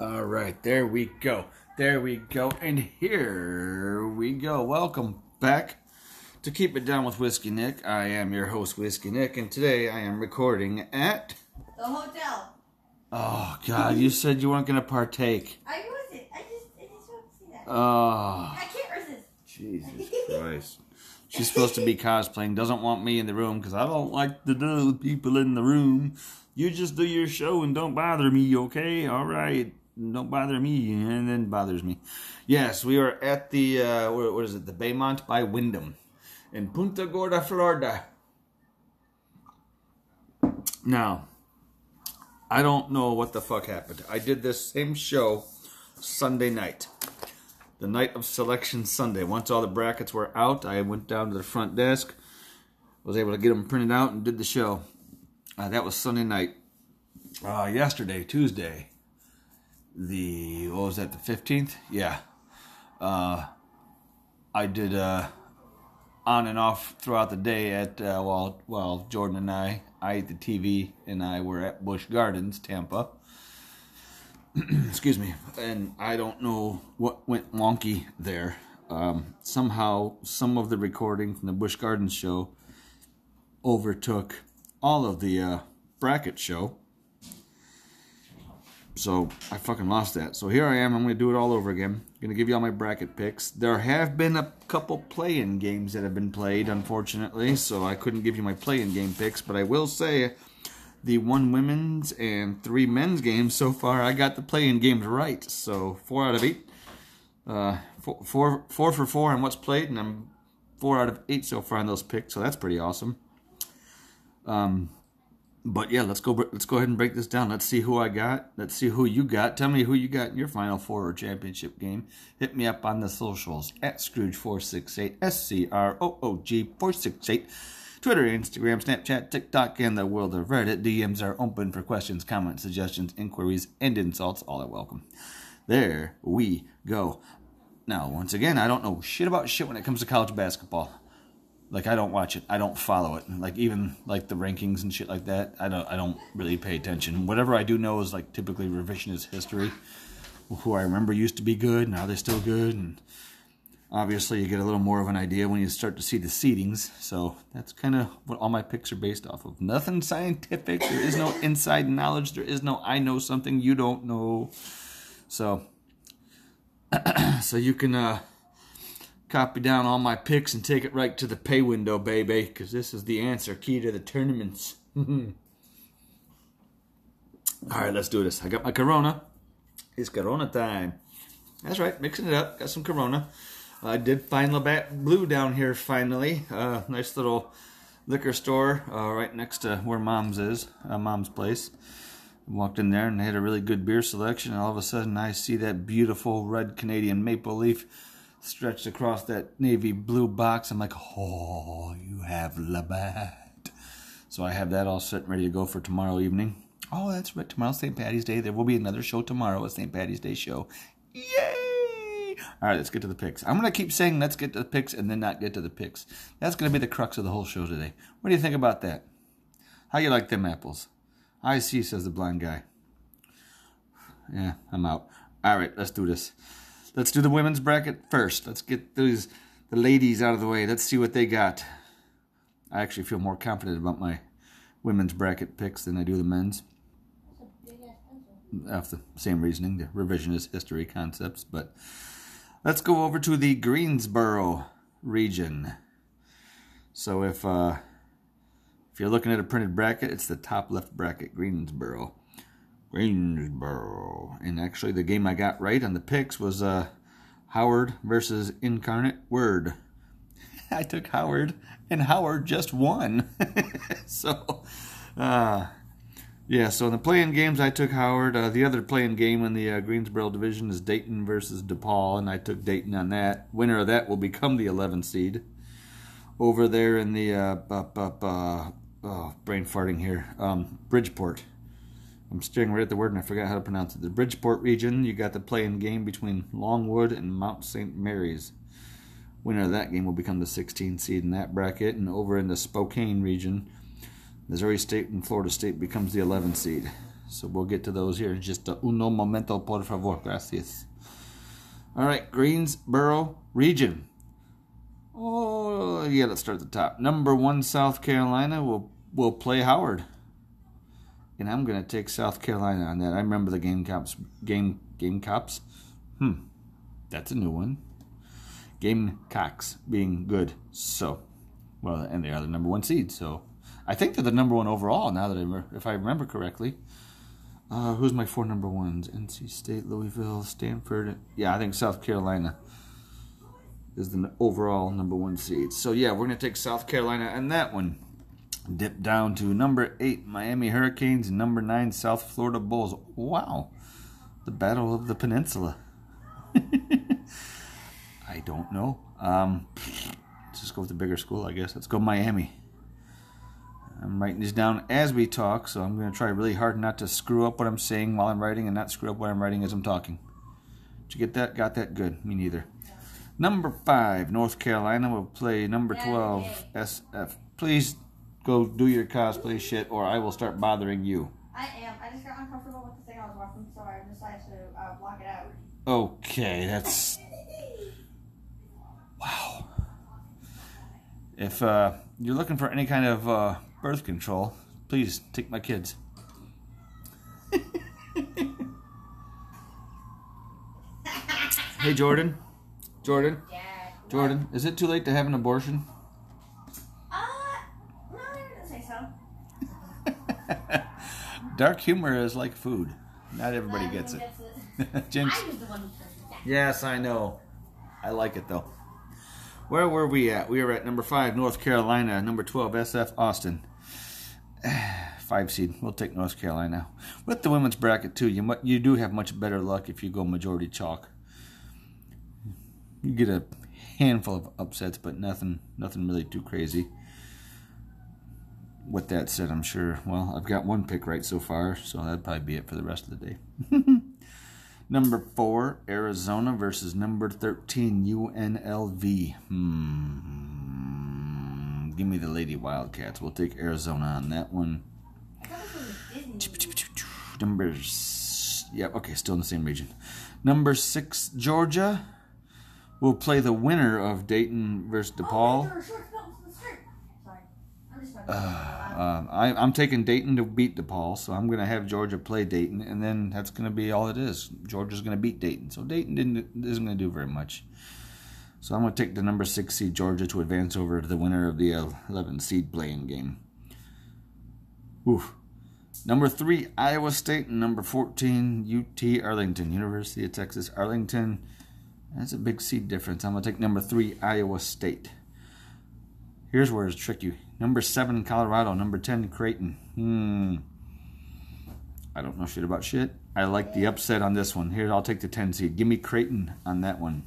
All right, there we go. There we go. And here we go. Welcome back to Keep It Down with Whiskey Nick. I am your host, Whiskey Nick, and today I am recording at. The hotel. Oh, God, you said you weren't going to partake. I wasn't. I just, I just want to see that. Oh, I can't resist. Jesus Christ. She's supposed to be cosplaying, doesn't want me in the room because I don't like to deal with people in the room. You just do your show and don't bother me, okay? All right. Don't bother me, and then bothers me. Yes, we are at the, uh, what, is it, the Baymont by Wyndham in Punta Gorda, Florida. Now, I don't know what the fuck happened. I did this same show Sunday night the night of selection Sunday. Once all the brackets were out, I went down to the front desk, was able to get them printed out, and did the show. Uh, that was Sunday night. Uh, yesterday, Tuesday, the what was that? The fifteenth? Yeah. Uh, I did uh, on and off throughout the day at uh, while while Jordan and I, I ate the TV, and I were at Busch Gardens, Tampa excuse me, and I don't know what went wonky there. Um, somehow, some of the recording from the Busch Gardens show overtook all of the uh, bracket show. So I fucking lost that. So here I am. I'm going to do it all over again. I'm going to give you all my bracket picks. There have been a couple play-in games that have been played, unfortunately. So I couldn't give you my play-in game picks. But I will say the one women's and three men's games so far. I got the play-in games right, so four out of eight. Uh, four, four, four for four on what's played, and I'm four out of eight so far on those picks, so that's pretty awesome. Um, but yeah, let's go. Let's go ahead and break this down. Let's see who I got. Let's see who you got. Tell me who you got in your Final Four or championship game. Hit me up on the socials at Scrooge four six eight S C R O O G four six eight. Twitter, Instagram, Snapchat, TikTok, and the world of Reddit. DMs are open for questions, comments, suggestions, inquiries, and insults. All are welcome. There we go. Now, once again, I don't know shit about shit when it comes to college basketball. Like I don't watch it. I don't follow it. Like even like the rankings and shit like that. I don't. I don't really pay attention. Whatever I do know is like typically revisionist history. Who I remember used to be good. Now they're still good. And Obviously, you get a little more of an idea when you start to see the seedings. So that's kind of what all my picks are based off of. Nothing scientific. There is no inside knowledge. There is no I know something you don't know. So, so you can uh, copy down all my picks and take it right to the pay window, baby, because this is the answer key to the tournaments. all right, let's do this. I got my Corona. It's Corona time. That's right, mixing it up. Got some Corona. I did find Labatt Blue down here finally. Uh, nice little liquor store uh, right next to where Mom's is, uh, Mom's place. Walked in there and they had a really good beer selection. And all of a sudden, I see that beautiful red Canadian maple leaf stretched across that navy blue box. I'm like, oh, you have Labatt. So I have that all set and ready to go for tomorrow evening. Oh, that's right. Tomorrow's St. Patty's Day. There will be another show tomorrow, a St. Patty's Day show. Yay! All right, let's get to the picks. I'm going to keep saying let's get to the picks and then not get to the picks. That's going to be the crux of the whole show today. What do you think about that? How you like them apples? I see, says the blind guy. Yeah, I'm out. All right, let's do this. Let's do the women's bracket first. Let's get these the ladies out of the way. Let's see what they got. I actually feel more confident about my women's bracket picks than I do the men's. After the same reasoning, the revisionist history concepts, but Let's go over to the Greensboro region. So if uh, if you're looking at a printed bracket, it's the top left bracket, Greensboro. Greensboro. And actually the game I got right on the picks was uh, Howard versus Incarnate Word. I took Howard, and Howard just won. so, uh, yeah, so in the play-in games, I took Howard. Uh, the other play-in game in the uh, Greensboro division is Dayton versus DePaul, and I took Dayton on that. Winner of that will become the 11 seed. Over there in the, uh, uh, oh, brain farting here, um, Bridgeport. I'm staring right at the word and I forgot how to pronounce it. The Bridgeport region, you got the play-in game between Longwood and Mount St. Mary's. Winner of that game will become the 16th seed in that bracket. And over in the Spokane region, Missouri State and Florida State becomes the 11th seed. So we'll get to those here in just a uno momento, por favor. Gracias. All right, Greensboro region. Oh, yeah, let's start at the top. Number one, South Carolina will will play Howard. And I'm going to take South Carolina on that. I remember the Game Cops. Game, game Cops? Hmm. That's a new one. Gamecocks being good. So, well, and they are the number one seed. So, I think they're the number one overall now that I, if I remember correctly. Uh, who's my four number ones? NC State, Louisville, Stanford. Yeah, I think South Carolina is the overall number one seed. So yeah, we're gonna take South Carolina and that one. Dip down to number eight, Miami Hurricanes, number nine, South Florida Bulls. Wow, the battle of the peninsula. I don't know. Um, let's just go with the bigger school, I guess. Let's go Miami. I'm writing this down as we talk, so I'm going to try really hard not to screw up what I'm saying while I'm writing and not screw up what I'm writing as I'm talking. Did you get that? Got that? Good. Me neither. Number five, North Carolina will play number 12, SF. Please go do your cosplay shit, or I will start bothering you. I am. I just got uncomfortable with the thing I was watching, so I decided to uh, block it out. Okay, that's. Wow. If uh, you're looking for any kind of uh, birth control, please take my kids. hey, Jordan. Jordan. Jordan, is it too late to have an abortion? Uh, no, I didn't say so. Dark humor is like food. Not everybody gets it. Jinx. I was the one who turned it down. Yes, I know. I like it though. Where were we at? We were at number five, North Carolina. Number twelve, SF Austin. Five seed. We'll take North Carolina. With the women's bracket too, you you do have much better luck if you go majority chalk. You get a handful of upsets, but nothing nothing really too crazy. With that said, I'm sure. Well, I've got one pick right so far, so that'd probably be it for the rest of the day. Number four, Arizona versus number 13, UNLV. Hmm. Give me the Lady Wildcats. We'll take Arizona on that one. I thought this was a Disney movie. Numbers. Yep, okay, still in the same region. Number six, Georgia will play the winner of Dayton versus Oh, DePaul. there are short films in the skirt. Sorry. Fucking Um, I, I'm taking Dayton to beat DePaul, so I'm going to have Georgia play Dayton, and then that's going to be all it is. Georgia's going to beat Dayton, so Dayton isn't going to do very much. So I'm going to take the number six seed Georgia to advance over to the winner of the 11 seed playing game. Oof. Number three, Iowa State, and number 14, UT Arlington, University of Texas Arlington. That's a big seed difference. I'm going to take number three, Iowa State. Here's where it's tricky. Number seven, Colorado. Number ten, Creighton. Hmm. I don't know shit about shit. I like the upset on this one. Here, I'll take the ten seed. Give me Creighton on that one.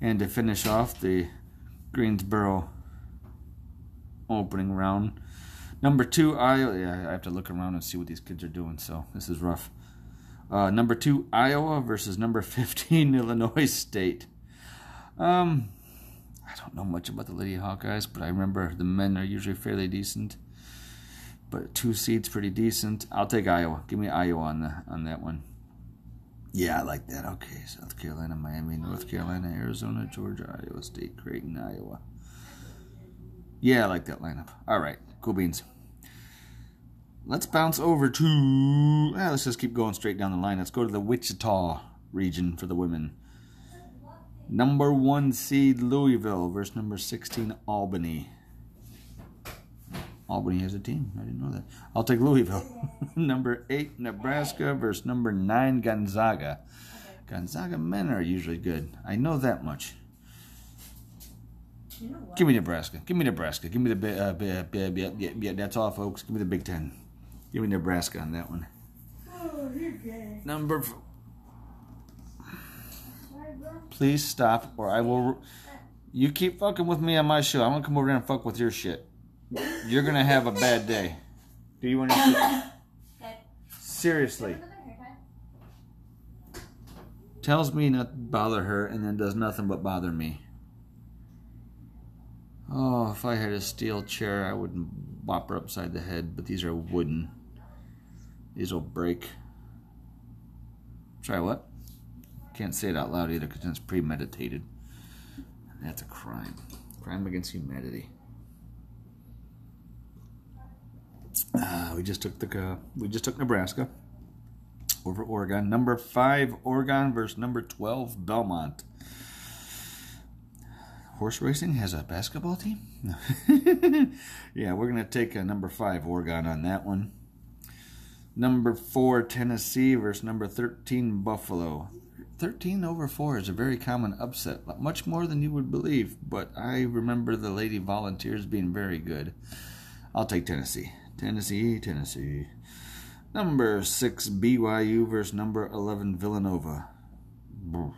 And to finish off the Greensboro opening round, number two, Iowa. I have to look around and see what these kids are doing. So this is rough. Uh, number two, Iowa versus number fifteen, Illinois State. Um. I don't know much about the Lady Hawkeyes, but I remember the men are usually fairly decent. But two seeds pretty decent. I'll take Iowa. Give me Iowa on the on that one. Yeah, I like that. Okay, South Carolina, Miami, North Carolina, Arizona, Georgia, Iowa State, Creighton, Iowa. Yeah, I like that lineup. All right, cool beans. Let's bounce over to. eh, let's just keep going straight down the line. Let's go to the Wichita region for the women. Number one seed Louisville versus number 16 Albany. Albany has a team. I didn't know that. I'll take Louisville. number eight Nebraska versus number nine Gonzaga. Gonzaga men are usually good. I know that much. You know? Give me Nebraska. Give me Nebraska. Give me the uh, bi- bi- yeah, yeah, that's all, folks. Give me the Big Ten. Give me Nebraska on that one. Oh, you're gay. Number. F- Sorry, bro. Please stop, or I will. You keep fucking with me on my show. I'm gonna come over here and fuck with your shit. You're gonna have a bad day. Do you understand? Dad, Seriously. Tells me not to bother her and then does nothing but bother me. Oh, if I had a steel chair, I would bop her upside the head, but these are wooden. These will break. Try what? Can't say it out loud either because it's premeditated. That's a crime. Crime against humanity. Uh, we just took the uh, we just took Nebraska over Oregon. Number five Oregon versus number twelve Belmont. Horse racing has a basketball team. yeah, we're gonna take a number five Oregon on that one. Number four Tennessee versus number thirteen Buffalo. 13 over 4 is a very common upset, much more than you would believe, but I remember the Lady Volunteers being very good. I'll take Tennessee. Tennessee, Tennessee. Number 6 BYU versus number 11 Villanova. Boof.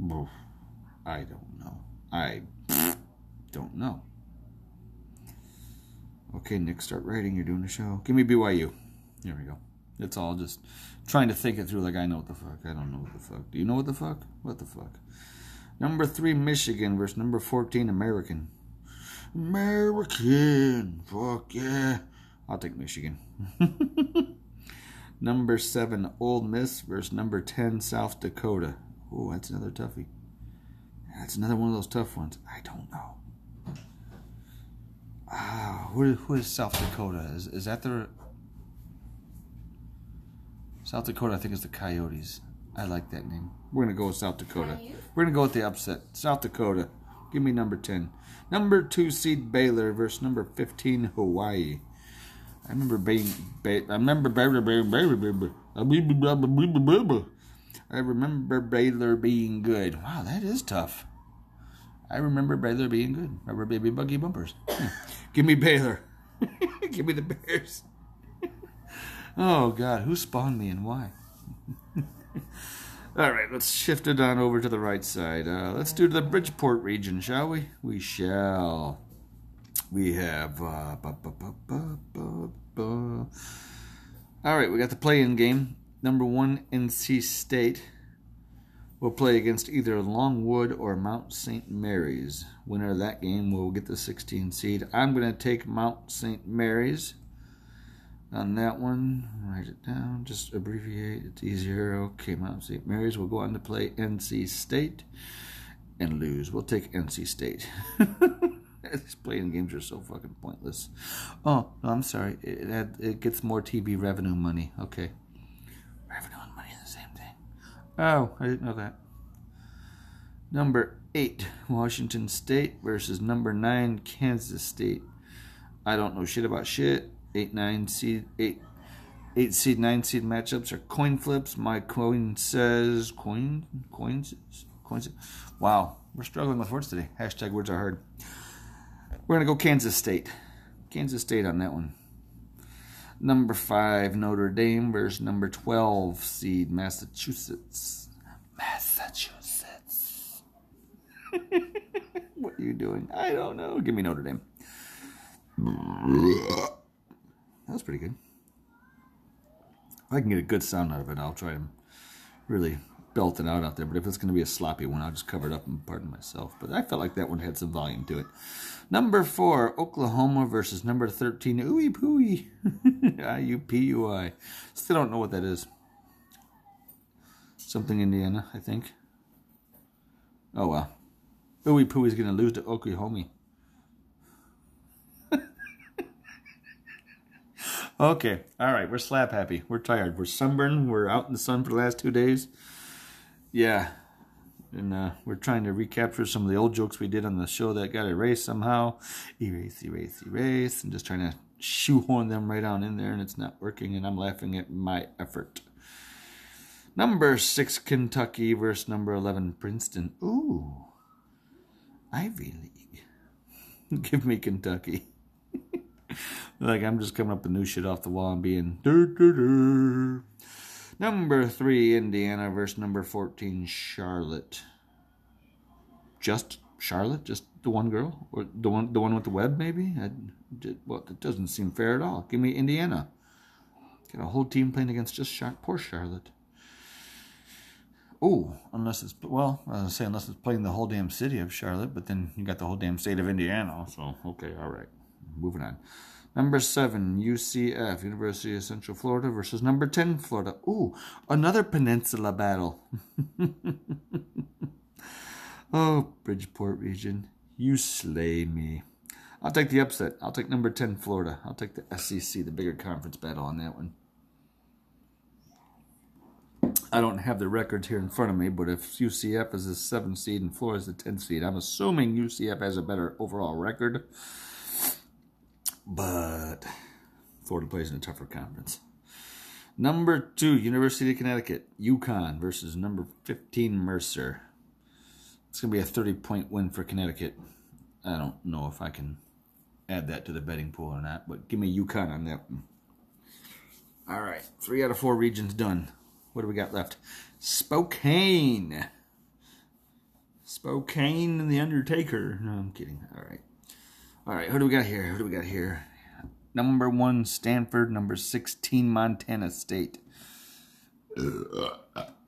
Boof. I don't know. I don't know. Okay, Nick, start writing. You're doing the show. Give me BYU. There we go. It's all just trying to think it through like I know what the fuck. I don't know what the fuck. Do you know what the fuck? What the fuck? Number three, Michigan versus number 14, American. American. Fuck yeah. I'll take Michigan. number seven, Ole Miss versus number 10, South Dakota. Oh, that's another toughie. That's another one of those tough ones. I don't know. Ah, who, who is South Dakota? Is, is that the South Dakota, I think, is the Coyotes. I like that name. We're going to go with South Dakota. We're going to go with the upset. South Dakota. Give me number 10. Number 2 seed Baylor versus number 15 Hawaii. I remember being I remember Baylor I remember Baylor being good. Wow, that is tough. I remember Baylor being good. Remember baby buggy bumpers. Give me Baylor. Give me the Bears. Oh, God, who spawned me and why? All right, let's shift it on over to the right side. Uh, let's do the Bridgeport region, shall we? We shall. We have. Uh, All right, we got the play-in game. Number one, NC State will play against either Longwood or Mount St. Mary's. Winner of that game will get the 16 seed. I'm going to take Mount St. Mary's on that one. Write it down. Just abbreviate. It's easier. Okay, Mount St. Mary's will go on to play NC State and lose. We'll take NC State. These playing games are so fucking pointless. Oh, no, I'm sorry. It, it, it gets more TV revenue money. Okay. Revenue and money the same thing. Oh, I didn't know that. Number eight, Washington State versus number nine, Kansas State. I don't know shit about shit eight nine seed eight eight seed nine seed matchups are coin flips. My coin says coin coins coins. Wow, we're struggling with words today. Hashtag words are hard. We're gonna go Kansas State. Kansas State on that one. Number five Notre Dame versus number twelve seed Massachusetts. Massachusetts. what are you doing? I don't know. Give me Notre Dame. That was pretty good. If I can get a good sound out of it, I'll try and really belt it out out there. But if it's going to be a sloppy one, I'll just cover it up and pardon myself. But I felt like that one had some volume to it. Number four, Oklahoma versus number 13, Ooey Pooey. I-U-P-U-I. Still don't know what that is. Something Indiana, I think. Oh, well. Ooey Pooey's going to lose to Oklahoma. Okay, all right, we're slap happy. We're tired. We're sunburned. We're out in the sun for the last two days. Yeah, and uh, we're trying to recapture some of the old jokes we did on the show that got erased somehow. Erase, erase, erase, and just trying to shoehorn them right on in there, and it's not working, and I'm laughing at my effort. Number six, Kentucky versus number 11, Princeton. Ooh, Ivy League. Give me Kentucky like I'm just coming up with new shit off the wall and being number three Indiana versus number fourteen Charlotte. Just Charlotte, just the one girl, or the one the one with the web maybe. I, well, it doesn't seem fair at all. Give me Indiana. Got a whole team playing against just Char- poor Charlotte. Oh, unless it's well, I was say unless it's playing the whole damn city of Charlotte, but then you got the whole damn state of Indiana. So okay, all right, moving on. Number seven, UCF, University of Central Florida versus number 10, Florida. Ooh, another peninsula battle. oh, Bridgeport region, you slay me. I'll take the upset. I'll take number 10, Florida. I'll take the SEC, the bigger conference battle on that one. I don't have the records here in front of me, but if UCF is the 7th seed and Florida is the 10th seed, I'm assuming UCF has a better overall record. But Florida plays in a tougher conference. Number 2, University of Connecticut, UConn versus number 15, Mercer. It's going to be a 30 point win for Connecticut. I don't know if I can add that to the betting pool or not, but give me UConn on that one. All right, three out of four regions done. What do we got left? Spokane. Spokane and the Undertaker. No, I'm kidding. All right. All right, who do we got here? Who do we got here? Number one, Stanford. Number 16, Montana State.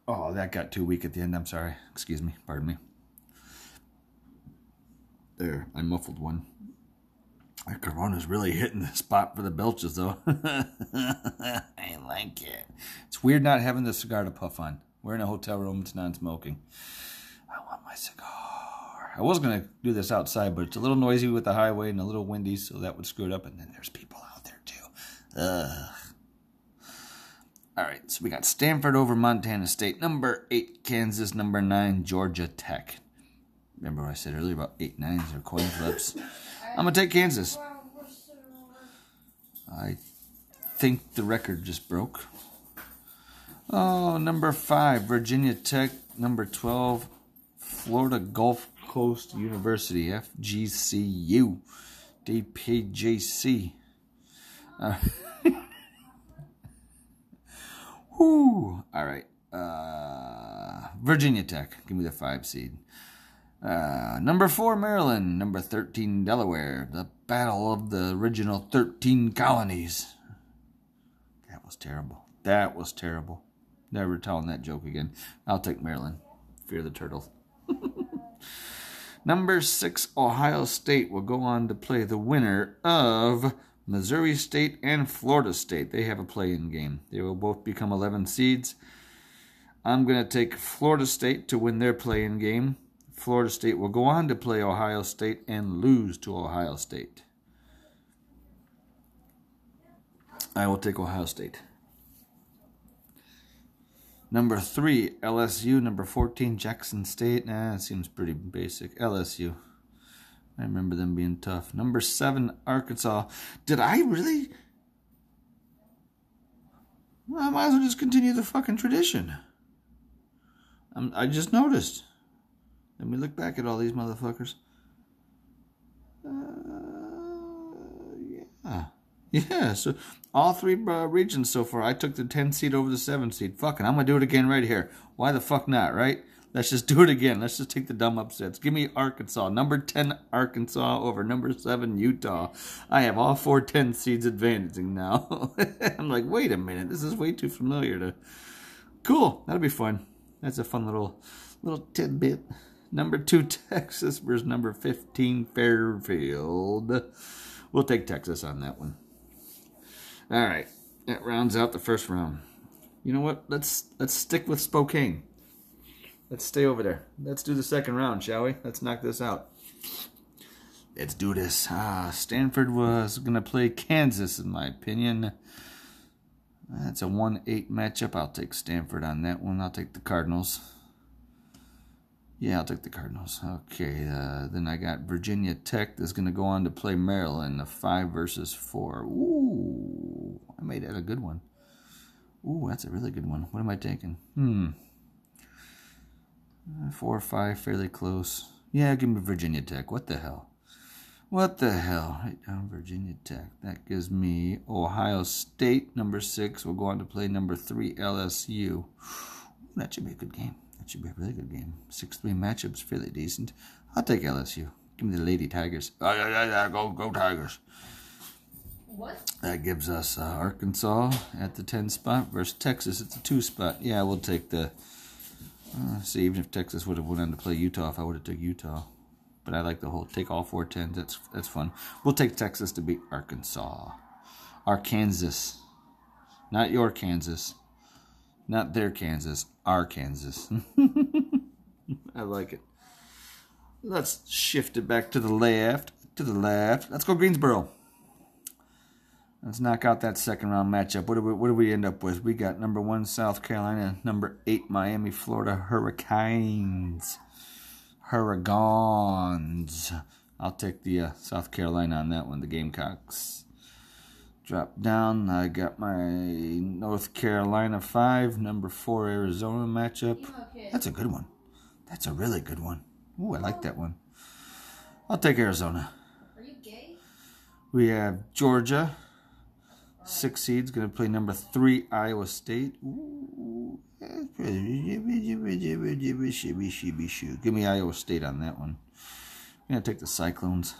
Oh, that got too weak at the end. I'm sorry. Excuse me. Pardon me. There, I muffled one. That Corona's really hitting the spot for the belches, though. I like it. It's weird not having the cigar to puff on. We're in a hotel room. It's non-smoking. I want my cigar. I was going to do this outside, but it's a little noisy with the highway and a little windy, so that would screw it up. And then there's people out there, too. Ugh. All right, so we got Stanford over Montana State. Number 8, Kansas. Number 9, Georgia Tech. Remember what I said earlier about 8 nines or coin flips? I'm going to take Kansas. I think the record just broke. Oh, number 5, Virginia Tech. Number 12, Florida Gulf Coast University, FGCU, DPJC. Uh. All right. Uh, Virginia Tech. Give me the 5 seed. Uh, number four, Maryland. Number 13, Delaware. The battle of the original 13 colonies. That was terrible. That was terrible. Never telling that joke again. I'll take Maryland. Fear the turtle. Number six, Ohio State will go on to play the winner of Missouri State and Florida State. They have a play in game. They will both become 11 seeds. I'm going to take Florida State to win their play in game. Florida State will go on to play Ohio State and lose to Ohio State. I will take Ohio State. Number three, LSU. Number 14, Jackson State. Nah, that seems pretty basic. LSU. I remember them being tough. Number seven, Arkansas. Did I really? Well, I might as well just continue the fucking tradition. I'm, I just noticed. Let me look back at all these motherfuckers. Uh, yeah. Yeah, so all three uh, regions so far, I took the 10 seed over the 7 seed. Fucking, I'm going to do it again right here. Why the fuck not, right? Let's just do it again. Let's just take the dumb upsets. Give me Arkansas. Number 10, Arkansas over number 7, Utah. I have all four 10 seeds advantaging now. I'm like, wait a minute. This is way too familiar to... Cool. That'll be fun. That's a fun little little tidbit. Number two, Texas versus number 15, Fairfield. We'll take Texas on that one. All right, that rounds out the first round. You know what? Let's let's stick with Spokane. Let's stay over there. Let's do the second round, shall we? Let's knock this out. Let's do this. Ah, Stanford was going to play Kansas, in my opinion. That's a 1-8 matchup. I'll take Stanford on that one. I'll take the Cardinals. Yeah, I'll take the Cardinals. Okay, uh, then I got Virginia Tech that's going to go on to play Maryland, the 5 versus 4. Ooh, I made that a good one. Ooh, that's a really good one. What am I taking? Hmm. Uh, 4 or 5, fairly close. Yeah, give me Virginia Tech. What the hell? What the hell? Right down Virginia Tech. That gives me Ohio State, number 6. We'll go on to play number 3, LSU. That should be a good game. Should be a really good game. 6 3 matchup's fairly decent. I'll take LSU. Give me the Lady Tigers. Oh, yeah, yeah, yeah. Go, go Tigers. What? That gives us uh, Arkansas at the 10 spot versus Texas at the 2 spot. Yeah, we'll take the. Uh, see, even if Texas would have went on to play Utah, if I would have took Utah. But but I like the whole take all four tens. That's that's fun. We'll take Texas to beat Arkansas, Arkansas, not your Kansas, not their Kansas, our Kansas. I like it. Let's shift it back to the left. To the left. Let's go Greensboro. Let's knock out that second round matchup. What do we what do we end up with? We got number one South Carolina, number eight Miami, Florida Hurricanes. Hurricanes. I'll take the uh, South Carolina on that one, the Gamecocks. Drop down. I got my North Carolina five, number four Arizona matchup. That's a good one. That's a really good one. Ooh, I like that one. I'll take Arizona. Are you gay? We have Georgia, six seeds, going to play number three Iowa State. Ooh. Give me Iowa State on that one. I'm going to take the Cyclones.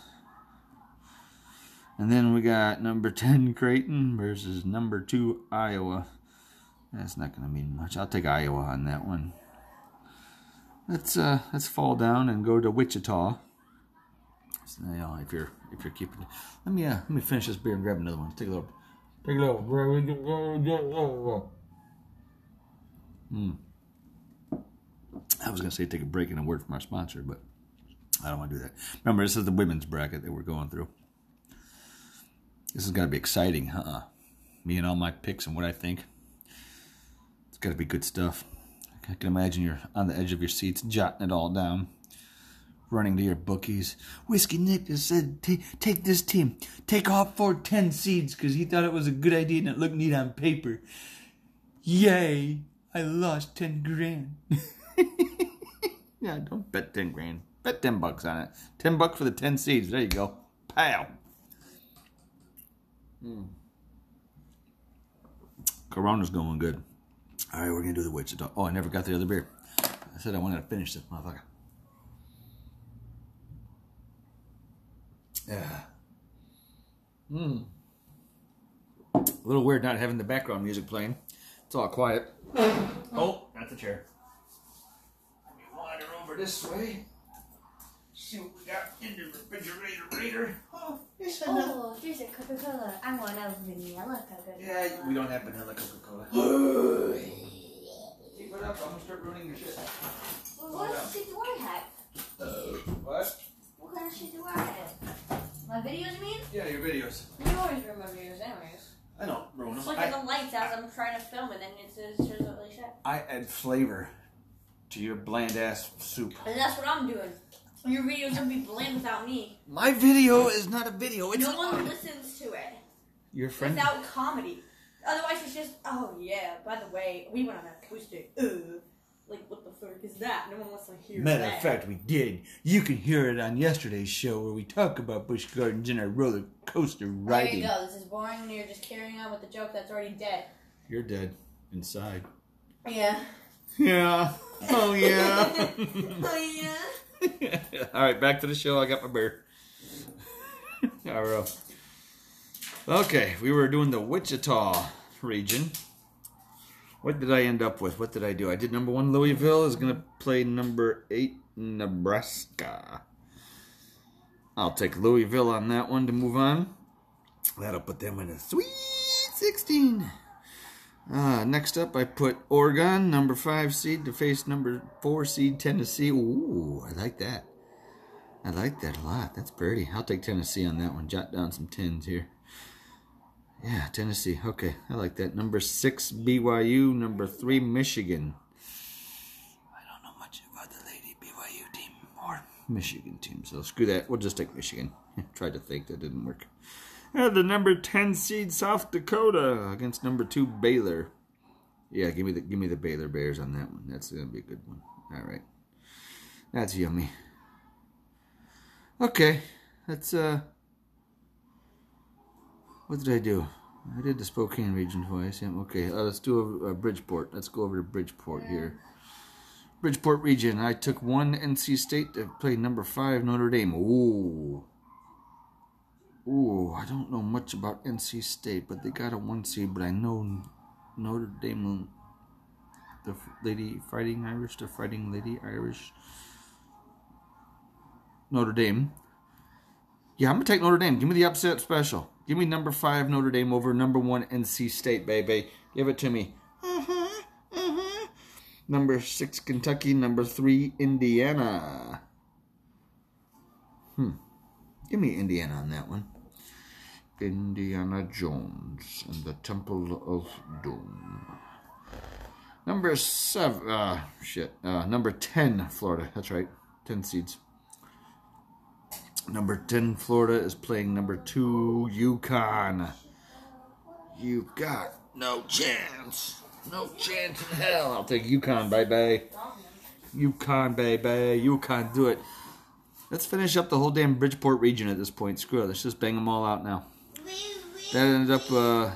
And then we got number 10 Creighton versus number 2 Iowa. That's not going to mean much. I'll take Iowa on that one. Let's uh let's fall down and go to Wichita. So, you know, if you're if you're keeping let me uh let me finish this beer and grab another one. Take a little take a little Hmm. I was gonna say take a break and a word from our sponsor, but I don't want to do that. Remember, this is the women's bracket that we're going through. This is gonna be exciting, huh? Me and all my picks and what I think. It's gotta be good stuff. I can imagine you're on the edge of your seats, jotting it all down, running to your bookies. Whiskey Nick just said, take this team, take all four ten seeds because he thought it was a good idea and it looked neat on paper. Yay! I lost ten grand. yeah, don't bet ten grand. Bet ten bucks on it. Ten bucks for the ten seeds. There you go. Pow. Mm. Corona's going good. All right, we're gonna do the Wichita. Oh, I never got the other beer. I said I wanted to finish this motherfucker. Yeah. Hmm. A little weird not having the background music playing. It's all quiet. Oh, that's a chair. Let me wander over this way see what we got in the refrigerator. Oh, here's another. Oh, there's oh, a Coca Cola. I want a vanilla Coca Cola. Yeah, we don't have vanilla Coca Cola. Keep what up? I'm gonna start ruining your shit. Well, what else shit do I have? Uh, what? What of shit do I have? My videos, mean? Yeah, your videos. You always ruin my videos, anyways. I don't ruin them. The lights as I'm trying to film it, and it says it shows shit. I add flavor to your bland ass soup. And that's what I'm doing. Your videos would be bland without me. My video is not a video. It's No an one audio. listens to it Your friend. without comedy. Otherwise, it's just, oh yeah. By the way, we went on a coaster. Uh, like what the fuck is that? No one wants to hear Matter that. of fact, we did. You can hear it on yesterday's show where we talk about Busch Gardens and our roller coaster riding. There you riding. go. This is boring. and You're just carrying on with the joke that's already dead. You're dead inside. Yeah. Yeah. Oh yeah. oh yeah. All right, back to the show. I got my beer. All right. Okay, we were doing the Wichita region. What did I end up with? What did I do? I did number one. Louisville is to play number eight. Nebraska. I'll take Louisville on that one to move on. That'll put them in a sweet 16. Uh, next up, I put Oregon, number five seed, to face number four seed Tennessee. Ooh, I like that. I like that a lot. That's pretty. I'll take Tennessee on that one. Jot down some tens here. Yeah, Tennessee. Okay, I like that. Number six, BYU. Number three, Michigan. I don't know much about the lady BYU team or Michigan team, so screw that. We'll just take Michigan. Tried to think that didn't work. The number ten seed South Dakota against number two Baylor. Yeah, give me the give me the Baylor Bears on that one. That's gonna be a good one. All right, that's yummy. Okay, that's uh. What did I do? I did the Spokane region twice. Yeah, okay, uh, let's do a, a Bridgeport. Let's go over to Bridgeport here. Bridgeport region. I took one NC State to play number five Notre Dame. Ooh. Ooh, I don't know much about NC State, but they got a one seed. But I know Notre Dame, the Lady Fighting Irish, the Fighting Lady Irish. Notre Dame. Yeah, I'm gonna take Notre Dame. Give me the upset special. Give me number five Notre Dame over number one NC State, baby. Give it to me. Uh-huh, uh-huh. Number six Kentucky. Number three Indiana. Hmm. Give me Indiana on that one. Indiana Jones and the Temple of Doom. Number seven, uh, shit, uh, number 10, Florida. That's right, 10 seeds. Number 10, Florida is playing number two, UConn. You've got no chance. No chance in hell. I'll take UConn, baby. UConn, baby. UConn, do it. Let's finish up the whole damn Bridgeport region at this point. Screw it. Let's just bang them all out now. That ended up, uh,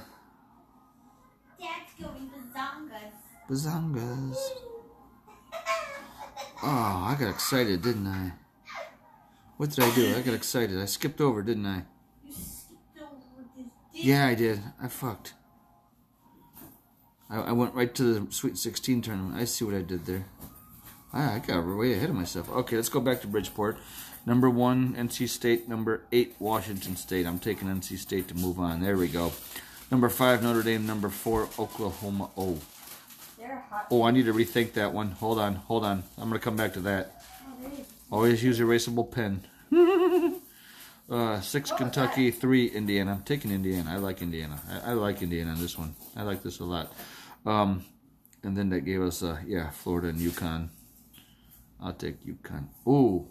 Dad's going bazongas. Bazongas. Oh, I got excited, didn't I? What did I do? I got excited. I skipped over, didn't I? You skipped over this dick. Yeah, I did. I fucked. I, I went right to the Sweet 16 tournament. I see what I did there. Ah, I got way ahead of myself. Okay, let's go back to Bridgeport. Number one, NC State. Number eight, Washington State. I'm taking NC State to move on. There we go. Number five, Notre Dame. Number four, Oklahoma. Oh, oh, I need to rethink that one. Hold on, hold on. I'm gonna come back to that. Always use erasable pen. uh, six Kentucky, three Indiana. I'm taking Indiana. I like Indiana. I, I like Indiana on this one. I like this a lot. Um, and then that gave us, uh, yeah, Florida and UConn. I'll take UConn. Ooh,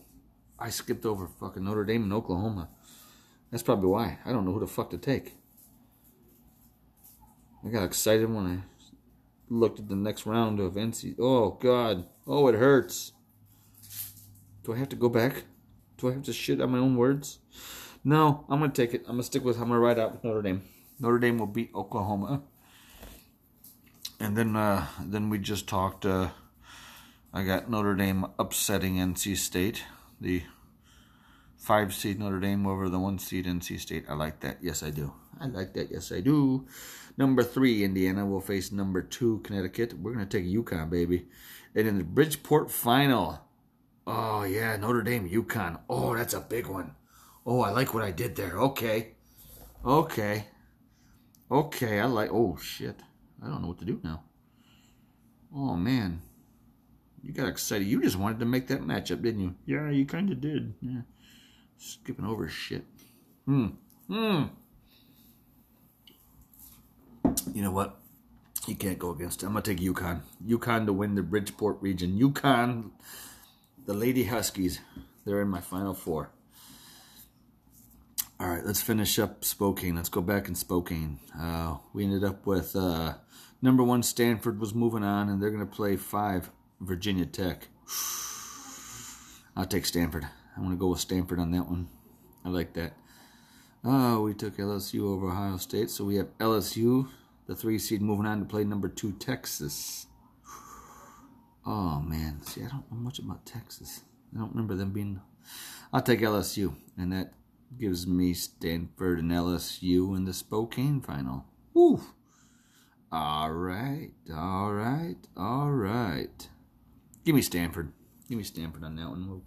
I skipped over fucking Notre Dame and Oklahoma. That's probably why. I don't know who the fuck to take. I got excited when I looked at the next round of NC. Oh God. Oh, it hurts. Do I have to go back? Do I have to shit on my own words? No, I'm gonna take it. I'm gonna stick with. I'm gonna ride out with Notre Dame. Notre Dame will beat Oklahoma. And then, uh, then we just talked. Uh, I got Notre Dame upsetting NC State, the five seed Notre Dame over the one seed NC State. I like that. Yes, I do. I like that. Yes, I do. Number three, Indiana will face number two, Connecticut. We're gonna take UConn, baby. And in the Bridgeport final, oh yeah, Notre Dame, UConn. Oh, that's a big one. Oh, I like what I did there. Okay, okay, okay. I like. Oh shit, I don't know what to do now. Oh man, you got excited. You just wanted to make that matchup, didn't you? Yeah, you kind of did. Yeah, skipping over shit. Hmm. Hmm. You know what? You can't go against it. I'm gonna take UConn. UConn to win the Bridgeport region. UConn, the Lady Huskies. They're in my final four. All right, let's finish up Spokane. Let's go back in Spokane. Uh, we ended up with uh, number one Stanford was moving on, and they're gonna play five Virginia Tech. I'll take Stanford. I'm gonna go with Stanford on that one. I like that. Oh, we took LSU over Ohio State, so we have LSU, the three seed, moving on to play number two Texas. Oh man, see, I don't know much about Texas. I don't remember them being. I'll take LSU, and that gives me Stanford and LSU in the Spokane final. Woo! All right, all right, all right. Give me Stanford. Give me Stanford on that one. We'll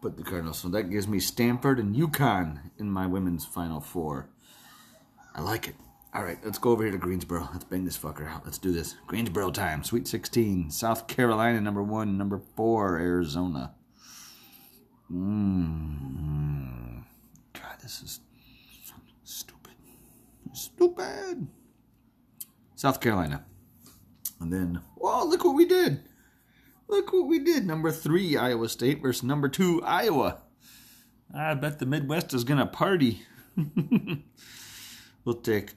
put the Cardinals. So that gives me Stanford and UConn in my women's final four. I like it. All right, let's go over here to Greensboro. Let's bang this fucker out. Let's do this. Greensboro time. Sweet 16. South Carolina, number one. Number four, Arizona. Mmm. God, this is stupid. Stupid. South Carolina. And then, whoa, look what we did. Look what we did. Number three, Iowa State versus number two, Iowa. I bet the Midwest is going to party. we'll take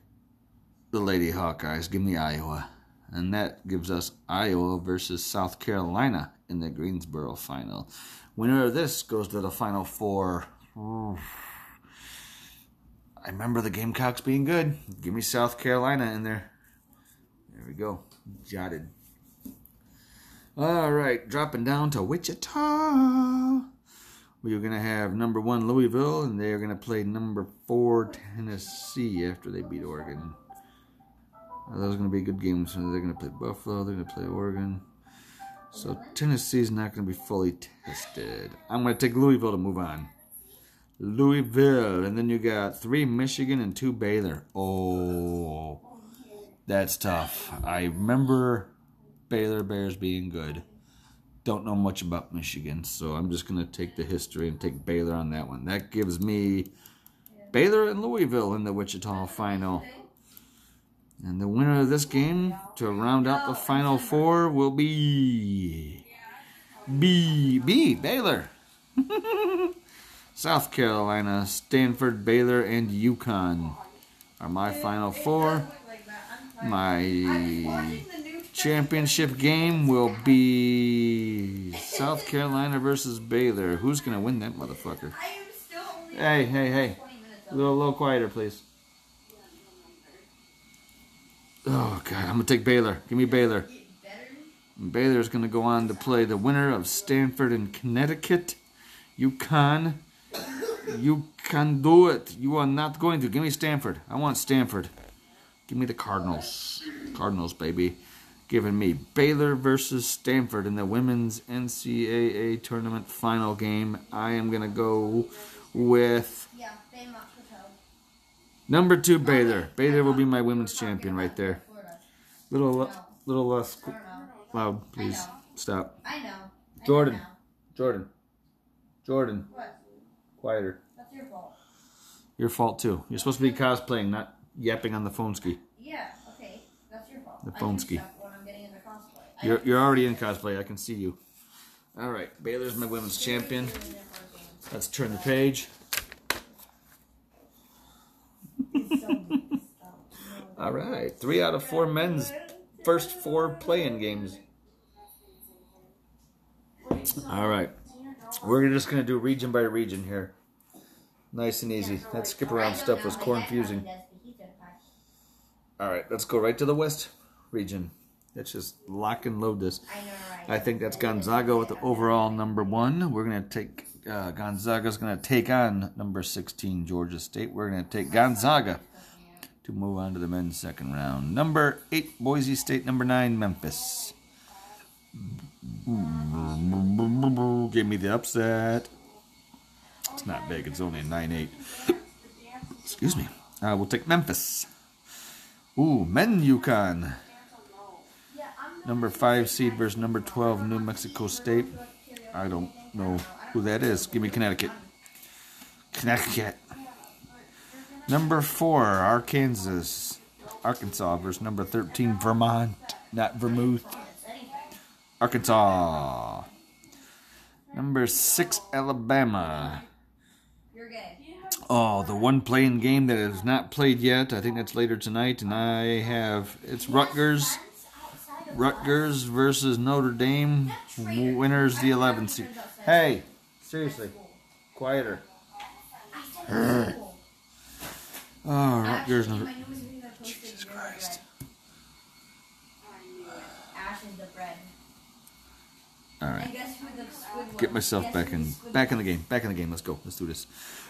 the Lady Hawkeyes. Give me Iowa. And that gives us Iowa versus South Carolina in the Greensboro final. Winner of this goes to the final four. I remember the Gamecocks being good. Give me South Carolina in there. There we go. Jotted. All right, dropping down to Wichita. We're going to have number one Louisville, and they're going to play number four Tennessee after they beat Oregon. Those are going to be a good games. They're going to play Buffalo. They're going to play Oregon. So Tennessee's not going to be fully tested. I'm going to take Louisville to move on. Louisville, and then you got three Michigan and two Baylor. Oh, that's tough. I remember Baylor Bears being good. Don't know much about Michigan, so I'm just going to take the history and take Baylor on that one. That gives me Baylor and Louisville in the Wichita final. And the winner of this game to round out the final four will be B B Baylor. South Carolina, Stanford, Baylor, and UConn are my final four. My championship game will be South Carolina versus Baylor. Who's gonna win that motherfucker? Hey, hey, hey! A little, little quieter, please. Oh God, I'm gonna take Baylor. Give me Baylor. Baylor's gonna go on to play the winner of Stanford and Connecticut. UConn. You can do it. You are not going to. Give me Stanford. I want Stanford. Give me the Cardinals. Cardinals, baby. Giving me Baylor versus Stanford in the women's NCAA tournament final game. I am gonna go with number two Baylor. Baylor will be my women's champion right there. Little, little less loud, please. Stop. I know. Jordan. Jordan. Jordan. Quieter. That's your fault. Your fault too. You're supposed to be cosplaying, not yapping on the phone ski. Yeah, okay. That's your fault. The phone ski. stuff when I'm getting into cosplay. I You're you're already in cosplay. I can see you. All right, Baylor's my women's champion. Let's turn the page. All right, three out of four men's first four playing games. All right, we're just gonna do region by region here. Nice and easy. That skip around stuff was confusing. All right, let's go right to the west region. Let's just lock and load this. I know, right? I think that's Gonzaga with the overall number one. We're gonna take uh, Gonzaga's gonna take on number sixteen Georgia State. We're gonna take Gonzaga to move on to the men's second round. Number eight Boise State. Number nine Memphis. Give me the upset. It's not big. It's only a nine eight. Excuse me. Uh, we'll take Memphis. Ooh, men UConn. Number five seed versus number twelve New Mexico State. I don't know who that is. Give me Connecticut. Connecticut. Number four Arkansas. Arkansas versus number thirteen Vermont. Not Vermouth. Arkansas. Number six Alabama. Oh, the one playing game that is not played yet. I think that's later tonight, and I have it's Rutgers. Rutgers versus Notre Dame. Winners the 11th seed. Hey, seriously, quieter. Oh, Rutgers. Notre- Jesus Christ. All right. Get myself back in back in the game. Back in the game. Let's go. Let's do this.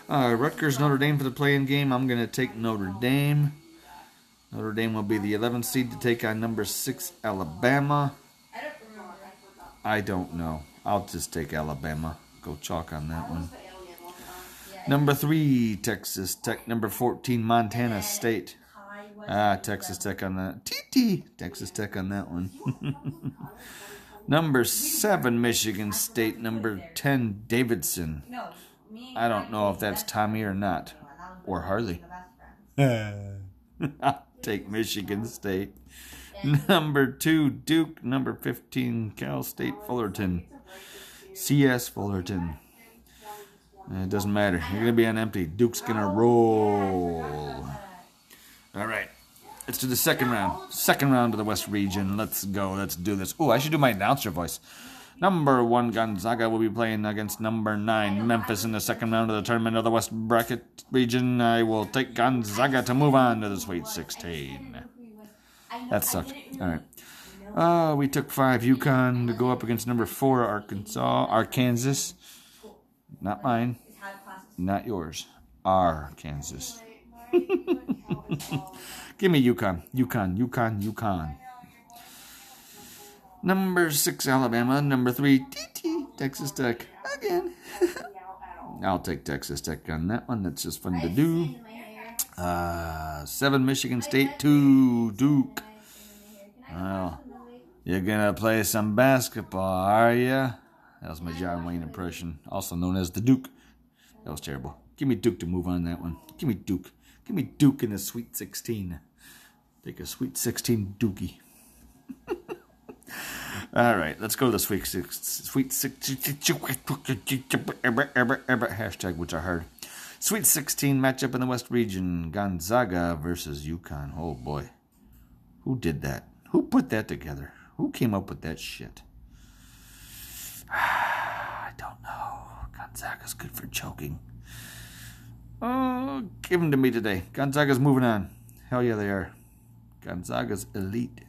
Uh, Rutgers Notre Dame for the playing game. I'm gonna take Notre Dame. Notre Dame will be the 11th seed to take on number six Alabama. I don't remember. I don't know. I'll just take Alabama. Go chalk on that one. Number three Texas Tech. Number 14 Montana State. Ah, Texas Tech on that. TT. Texas Tech on that one. Number seven Michigan State. Number 10 Davidson. No, me and I don't know if that's Tommy or not. friends. That was Or Harley. the best friends. I'll take Michigan State. Number two, Duke. Number 15, Cal State Fullerton. CS Fullerton. It doesn't matter. You're going to be on empty. Duke's going to roll. All right. Let's do the second round. Second round of the West region. Let's go. Let's do this. Oh, I should do my announcer voice. Number one, Gonzaga will be playing against number nine, Memphis, in the second round of the tournament of the West bracket region. I will take Gonzaga to move on to the Sweet 16. That sucked. All right. Uh, we took five UConn to go up against number four Arkansas, Arkansas. Not mine, not yours. Arkansas. Give me UConn, UConn, UConn, UConn. Number six, Alabama. Number three, TT, Texas Tech. Again. I'll take Texas Tech on that one. That's just fun to do. Uh, seven, Michigan State. Two, Duke. Well, you're gonna play some basketball, are ya? That was my John Wayne impression, also known as the Duke. That was terrible. Give me Duke to move on that one. Give me Duke. Give me Duke in the Sweet 16. Take a Sweet 16 Dookie. All right, let's go to the Sweet Six. Sweet Six. Hashtag which are hard. Sweet 16 matchup in the West region. Gonzaga versus UConn. Oh boy. Who did that? Who put that together? Who came up with that shit? I don't know. Gonzaga's good for choking. Oh, give them to me today. Gonzaga's moving on. Hell yeah, they are. Gonzaga's elite.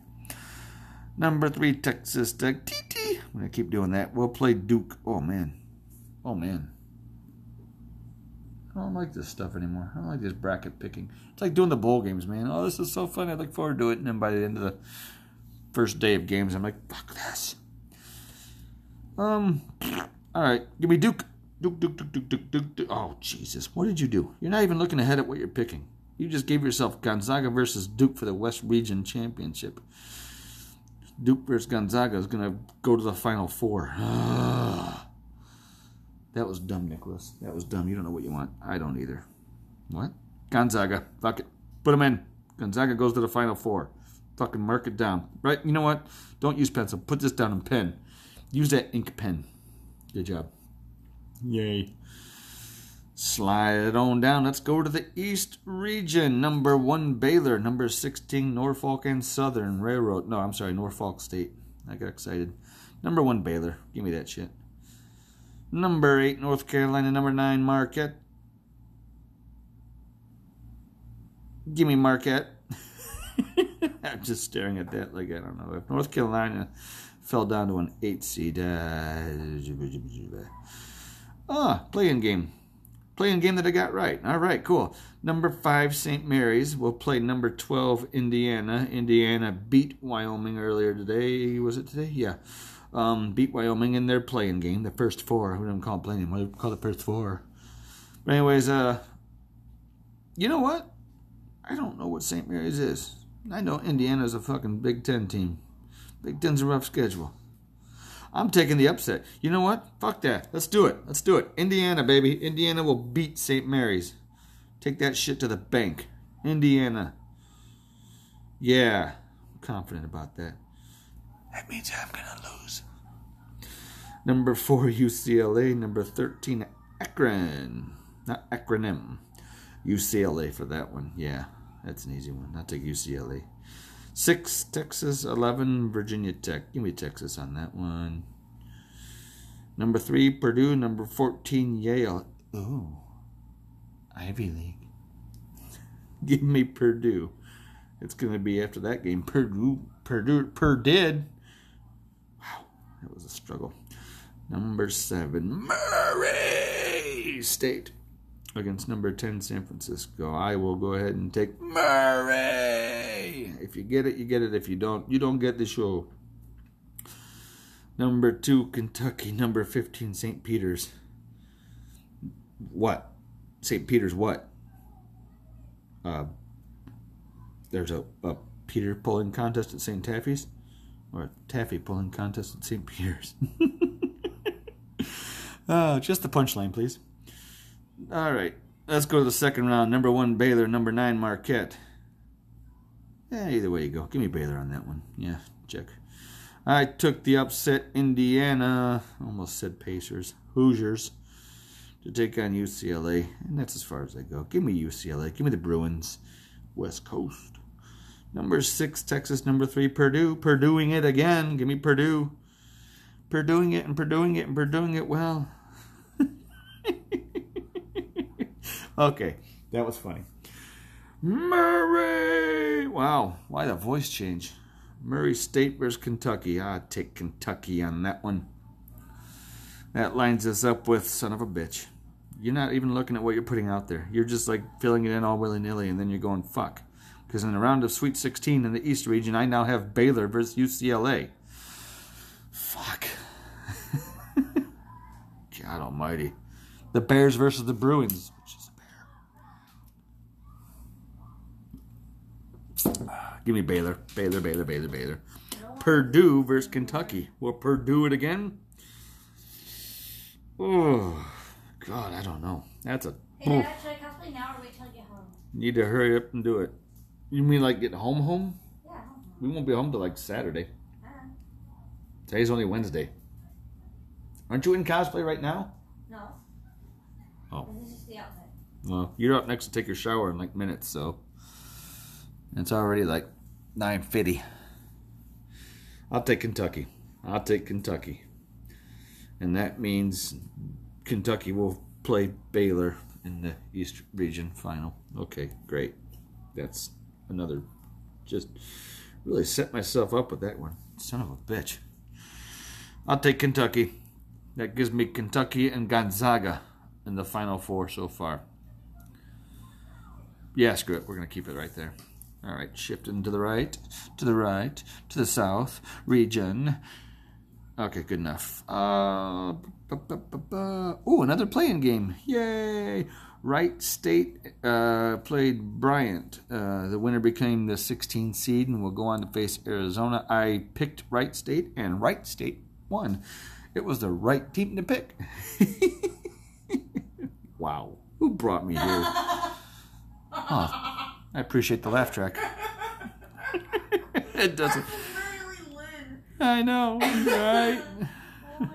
Number three, Texas Tech. TT. I'm going to keep doing that. We'll play Duke. Oh, man. Oh, man. I don't like this stuff anymore. I don't like this bracket picking. It's like doing the bowl games, man. Oh, this is so fun. I look forward to it. And then by the end of the first day of games, I'm like, fuck this. Um, all right. Give me Duke. Duke, Duke, Duke, Duke, Duke, Duke, Duke. Oh, Jesus. What did you do? You're not even looking ahead at what you're picking. You just gave yourself Gonzaga versus Duke for the West Region Championship. Duke versus Gonzaga is going to go to the Final Four. that was dumb, Nicholas. That was dumb. You don't know what you want. I don't either. What? Gonzaga. Fuck it. Put them in. Gonzaga goes to the Final Four. Fucking mark it down. Right? You know what? Don't use pencil. Put this down in pen. Use that ink pen. Good job. Yay. Slide it on down. Let's go to the East region. Number one, Baylor. Number 16, Norfolk and Southern Railroad. No, I'm sorry, Norfolk State. I got excited. Number one, Baylor. Give me that shit. Number eight, North Carolina. Number nine, Marquette. Give me Marquette. I'm just staring at that like I don't know. If North Carolina fell down to an eight seed. Uh, ah, playing game. Playing a game that I got right. All right, cool. Number five, St. Mary's We'll play number 12, Indiana. Indiana beat Wyoming earlier today. Was it today? Yeah. Um, beat Wyoming in their playing game, the first four. We don't call it playing. We call it the first four. But anyways, uh, you know what? I don't know what St. Mary's is. I know Indiana's a fucking Big Ten team. Big Ten's a rough schedule. I'm taking the upset. You know what? Fuck that. Let's do it. Let's do it. Indiana, baby. Indiana will beat St. Mary's. Take that shit to the bank. Indiana. Yeah. I'm confident about that. That means I'm going to lose. Number 4, UCLA. Number 13, Akron. Not acronym. UCLA for that one. Yeah. That's an easy one. I'll take UCLA. Six, Texas. 11, Virginia Tech. Give me Texas on that one. Number three, Purdue. Number 14, Yale. Ooh. Ivy League. Give me Purdue. It's to be after that game. Purdue. Purdue. Purdue. Wow. That was a struggle. Number seven, Murray State against number 10 San Francisco. I will go ahead and take Murray. If you get it, you get it. If you don't, you don't get the show. Number 2 Kentucky, number 15 St. Peter's. What? St. Peter's what? Uh there's a, a Peter pulling contest at St. Taffy's or a Taffy pulling contest at St. Peter's. uh, just the punchline, please. All right, let's go to the second round. Number one, Baylor. Number nine, Marquette. Yeah, either way you go. Give me Baylor on that one. Yeah, check. I took the upset Indiana, almost said Pacers, Hoosiers, to take on UCLA, and that's as far as I go. Give me UCLA. Give me the Bruins, West Coast. Number six, Texas. Number three, Purdue. Purdueing it again. Give me Purdue. Purdueing it and Purdueing it and Purdueing it well. Okay, that was funny. Murray! Wow, why the voice change? Murray State versus Kentucky. i take Kentucky on that one. That lines us up with son of a bitch. You're not even looking at what you're putting out there. You're just like filling it in all willy nilly, and then you're going fuck. Because in the round of Sweet 16 in the East region, I now have Baylor versus UCLA. Fuck. God Almighty. The Bears versus the Bruins, which is a bear. Give me Baylor. Baylor, Baylor, Baylor, Baylor. Purdue versus Kentucky. Will Purdue it again? Oh, God, I don't know. That's a. Hey, Dad, should I cosplay now or wait till I get home? Need to hurry up and do it. You mean like get home home? Yeah, home. We won't be home till like Saturday. Uh, Today's only Wednesday. Aren't you in cosplay right now? no. Oh. This is just the outfit. Well, you're up next to take your shower in like minutes, so it's already like nine fifty. I'll take Kentucky. I'll take Kentucky, and that means Kentucky will play Baylor in the East Region final. Okay, great. That's another. Just really set myself up with that one. Son of a bitch. I'll take Kentucky. That gives me Kentucky and Gonzaga in the final four so far. Yeah, screw it. We're going to keep it right there. All right, shifting to the right, to the right, to the south region. Okay, good enough. Uh, oh, another playing game. Yay! Wright State uh, played Bryant. Uh, the winner became the 16th seed and will go on to face Arizona. I picked Wright State, and Wright State won. It was the right team to pick. wow. Who brought me here? I appreciate the laugh track. it doesn't. I know, right? Oh.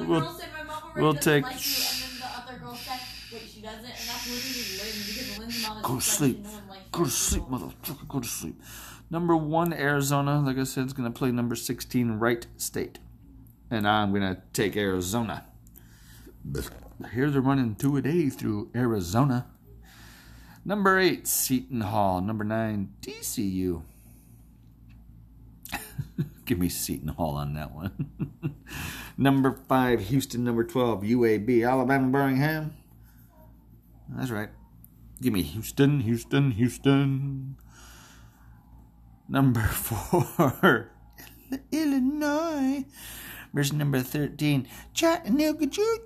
No, We'll- girl said my mom already we'll take- like you, and then the other girl said, wait, she doesn't, and that's literally Lynn, because Lynn's mom is Go to sleep. no Go to sleep, motherfucker. Go to sleep. Number one, Arizona, like I said, is going to play number 16, Wright State. And I'm going to take Arizona. Here they're running two a day through Arizona. Number eight, Seton Hall. Number nine, TCU. Give me Seton Hall on that one. number five, Houston. Number 12, UAB. Alabama, Birmingham. That's right. Give me Houston, Houston, Houston. Number four, Illinois. Verse number 13, Chattanooga choo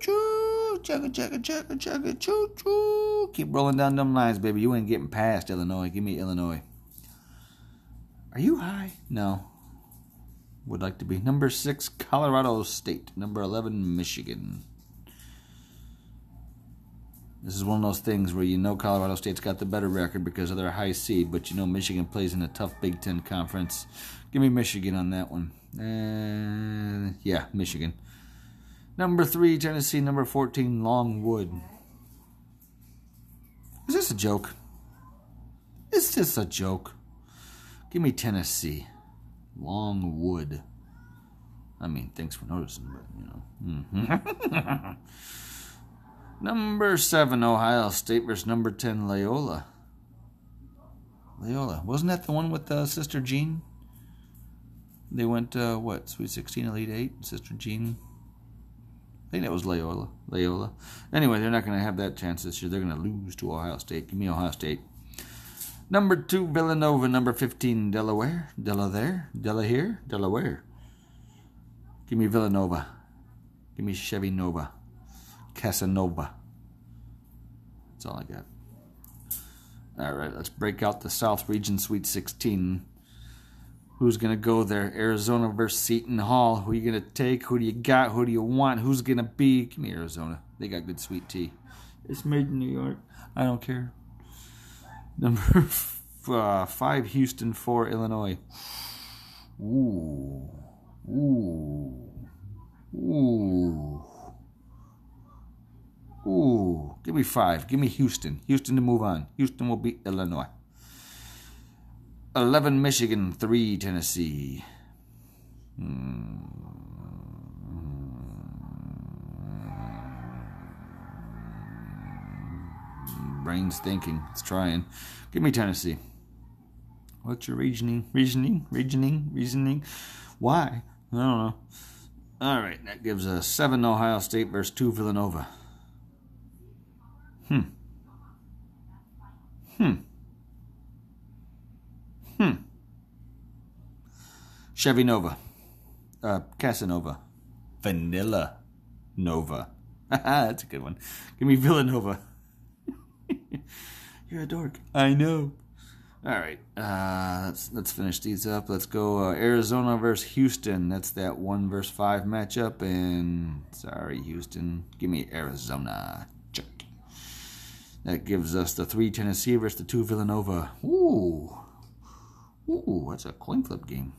Chugga, chugga, chugga, chugga, choo choo. Keep rolling down them lines, baby. You ain't getting past Illinois. Give me Illinois. Are you high? No. Would like to be. Number six, Colorado State. Number 11, Michigan. This is one of those things where you know Colorado State's got the better record because of their high seed, but you know Michigan plays in a tough Big Ten conference. Give me Michigan on that one. Uh, yeah, Michigan. Number three, Tennessee. Number 14, Longwood. Is this a joke? Is this a joke? Give me Tennessee. Longwood. I mean, thanks for noticing, but you know. Mhm. number seven, Ohio State versus number ten, Loyola. Loyola. Wasn't that the one with uh, Sister Jean? They went, uh, what, Sweet 16, Elite 8, Sister Jean? I think that was Loyola. Loyola. Anyway, they're not going to have that chance this year. They're going to lose to Ohio State. Give me Ohio State. Number two, Villanova. Number 15, Delaware. Delaware. Delaware. Delaware. Give me Villanova. Give me Chevy Nova. Casanova. That's all I got. All right, let's break out the South Region Sweet 16. Who's going to go there? Arizona versus Seton Hall. Who are you going to take? Who do you got? Who do you want? Who's going to be? Give me Arizona. They got good sweet tea. It's made in New York. I don't care. Number f- uh, five, Houston. Four, Illinois. Ooh. Ooh. Ooh. Ooh. Give me five. Give me Houston. Houston to move on. Houston will beat Illinois. 11 Michigan, 3 Tennessee. Hmm. Brain's thinking. It's trying. Give me Tennessee. What's your reasoning? Reasoning? Reasoning? Reasoning? Why? I don't know. All right, that gives us 7 Ohio State versus 2 Villanova. Hmm. Hmm. Hmm. Chevy Nova. uh, Casanova. Vanilla Nova. That's a good one. Give me Villanova. You're a dork. I know. All right, uh, let's let's finish these up. Let's go uh, Arizona versus Houston. That's that one versus five matchup. And sorry, Houston, give me Arizona. Check. That gives us the three Tennessee versus the two Villanova. Ooh, ooh, that's a coin flip game.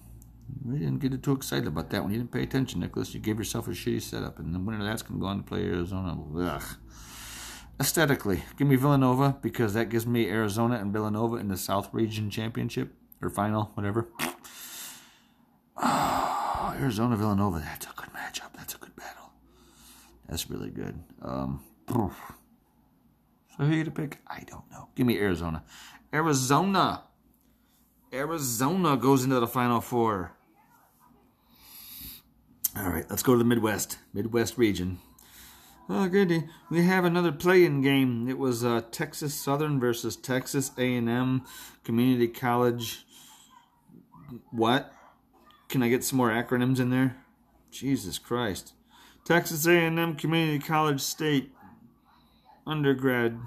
We didn't get too excited about that one. You didn't pay attention, Nicholas. You gave yourself a shitty setup, and the winner of that's going to go on to play Arizona. Ugh aesthetically, give me Villanova because that gives me Arizona and Villanova in the South Region Championship or final, whatever. Oh, Arizona Villanova, that's a good matchup. That's a good battle. That's really good. Um, so who you to pick? I don't know. Give me Arizona. Arizona. Arizona goes into the final four. All right, let's go to the Midwest. Midwest region. Oh, goody. We have another play-in game. It was uh, Texas Southern versus Texas A&M Community College. What? Can I get some more acronyms in there? Jesus Christ. Texas A&M Community College State undergrad.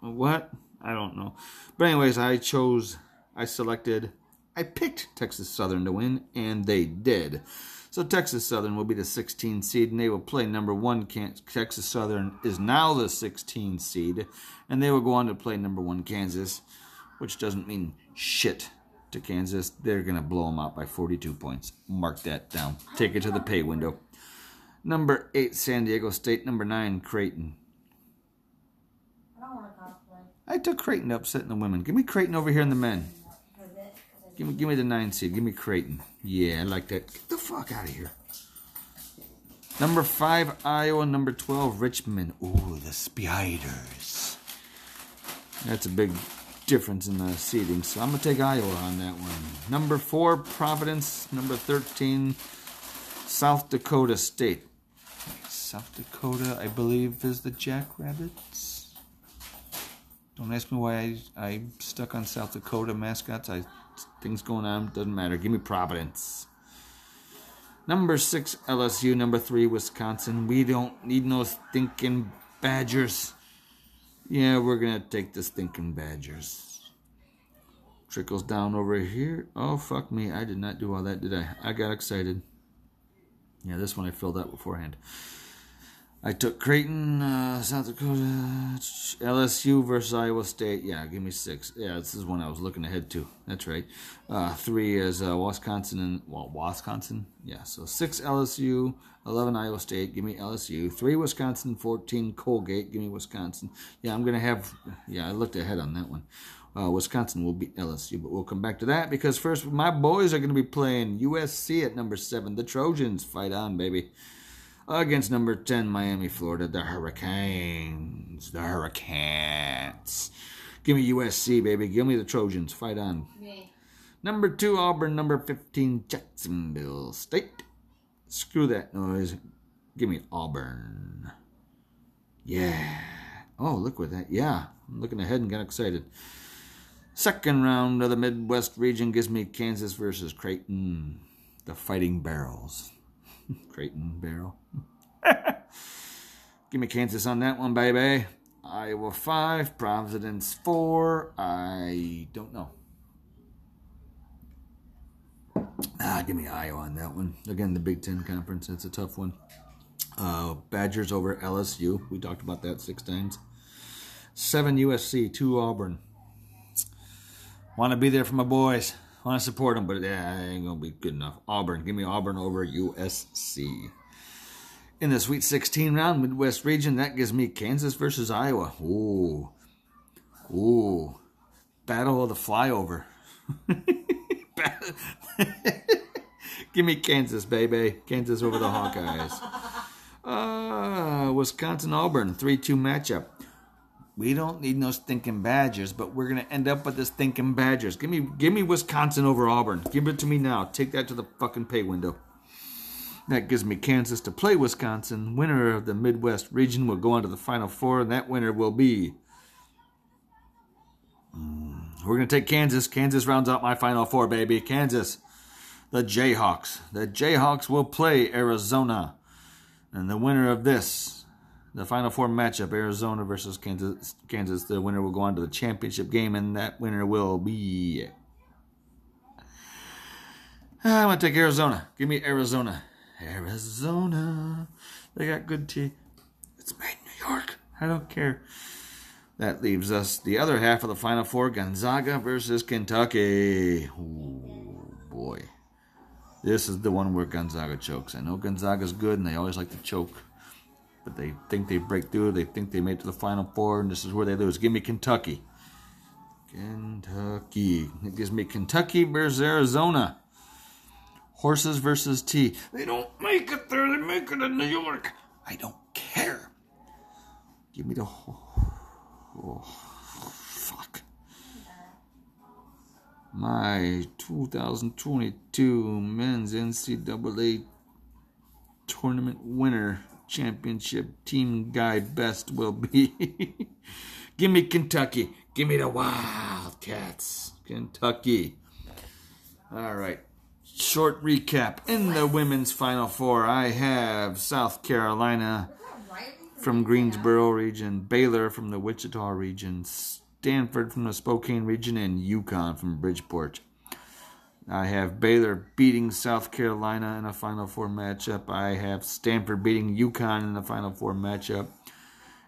What? I don't know. But anyways, I chose, I selected, I picked Texas Southern to win, and they did. So Texas Southern will be the 16 seed, and they will play number one. Texas Southern is now the 16 seed, and they will go on to play number one Kansas, which doesn't mean shit to Kansas. They're going to blow them out by 42 points. Mark that down. Take it to the pay window. Number eight, San Diego State. Number nine, Creighton. I don't want to cosplay. I took Creighton upsetting the women. Give me Creighton over here in the men. Give me, give me the nine seed. Give me Creighton. Yeah, I like that. Get the fuck out of here. Number five, Iowa. Number 12, Richmond. Ooh, the Spiders. That's a big difference in the seeding. So I'm going to take Iowa on that one. Number four, Providence. Number 13, South Dakota State. South Dakota, I believe, is the Jackrabbits. Don't ask me why I, I stuck on South Dakota mascots. I things going on. Doesn't matter. Give me Providence. Number six, LSU. Number three, Wisconsin. We don't need no stinking Badgers. Yeah, we're going to take the stinking Badgers. Trickles down over here. Oh, fuck me. I did not do all that, did I? I got excited. Yeah, this one I filled out beforehand. I took Creighton, uh, South Dakota, LSU versus Iowa State. Yeah, give me six. Yeah, this is one I was looking ahead to. That's right. Uh, three is uh, Wisconsin and well, Wisconsin. Yeah, so six LSU, eleven Iowa State. Give me LSU. Three Wisconsin, fourteen Colgate. Give me Wisconsin. Yeah, I'm gonna have. Yeah, I looked ahead on that one. Uh, Wisconsin will beat LSU, but we'll come back to that because first my boys are to be playing USC at number seven. The Trojans fight on, baby against number 10 Miami, Florida, the Hurricanes. The Hurricanes. Give me USC, baby. Give me the Trojans. Fight on. Me. Number 2 Auburn, number 15 Jacksonville State. Screw that noise. Give me Auburn. Yeah. Oh, look what that. Yeah. I'm looking ahead and got excited. Second round of the Midwest region gives me Kansas versus Creighton. The Fighting Barrels. Creighton Barrel. Give me Kansas on that one, baby. Iowa 5, Providence 4. I don't know. Ah, give me Iowa on that one. Again, the Big Ten Conference. That's a tough one. Uh, Badgers over LSU. We talked about that six times. 7 USC, 2 Auburn. Want to be there for my boys. Want to support them, but yeah, ain't going to be good enough. Auburn. Give me Auburn over USC. In the Sweet 16 round, Midwest region, that gives me Kansas versus Iowa. Ooh. Ooh. Battle of the flyover. Give me Kansas, baby. Kansas over the Hawkeyes. Uh, Wisconsin Auburn, 3 2 matchup. We don't need no stinking Badgers, but we're gonna end up with the stinking Badgers. Give me, give me Wisconsin over Auburn. Give it to me now. Take that to the fucking pay window. That gives me Kansas to play Wisconsin. Winner of the Midwest region will go on to the Final Four, and that winner will be. Mm, we're to take Kansas. Kansas rounds out my Final Four, baby. Kansas. the Jayhawks. The Jayhawks will play Arizona. And the winner of this, the Final Four matchup, Arizona versus Kansas, Kansas, the winner will go on to the championship game, and that winner will be. I'm to take Arizona. Give me Arizona. Arizona. They got good tea. It's made in New York. I don't care. That leaves us the other half of the Final Four Gonzaga versus Kentucky. Ooh, boy. This is the one where Gonzaga chokes. I know Gonzaga's good and they always like to choke. But they think they break through. They think they made to the Final Four, and this is where they lose. Give me Kentucky. Kentucky. It gives me Kentucky versus Arizona. Horses versus tea. They don't make it there. They make it in New York. I don't care. Give me the. Oh, fuck. My 2022 men's NCAA tournament winner championship team guy best will be. Give me Kentucky. Give me the Wildcats. Kentucky. All right. Short recap. In the women's final four, I have South Carolina from Greensboro region, Baylor from the Wichita region, Stanford from the Spokane region, and UConn from Bridgeport. I have Baylor beating South Carolina in a Final Four matchup. I have Stanford beating UConn in a Final Four matchup.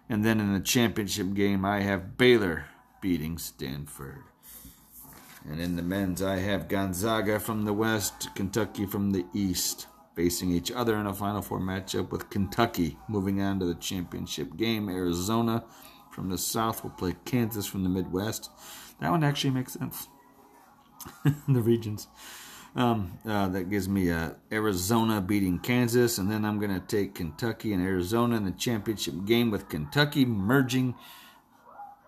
And then in the championship game, I have Baylor beating Stanford. And in the men's, I have Gonzaga from the west, Kentucky from the east, facing each other in a Final Four matchup with Kentucky moving on to the championship game. Arizona from the south will play Kansas from the Midwest. That one actually makes sense. the regions. Um, uh, that gives me uh, Arizona beating Kansas, and then I'm going to take Kentucky and Arizona in the championship game with Kentucky merging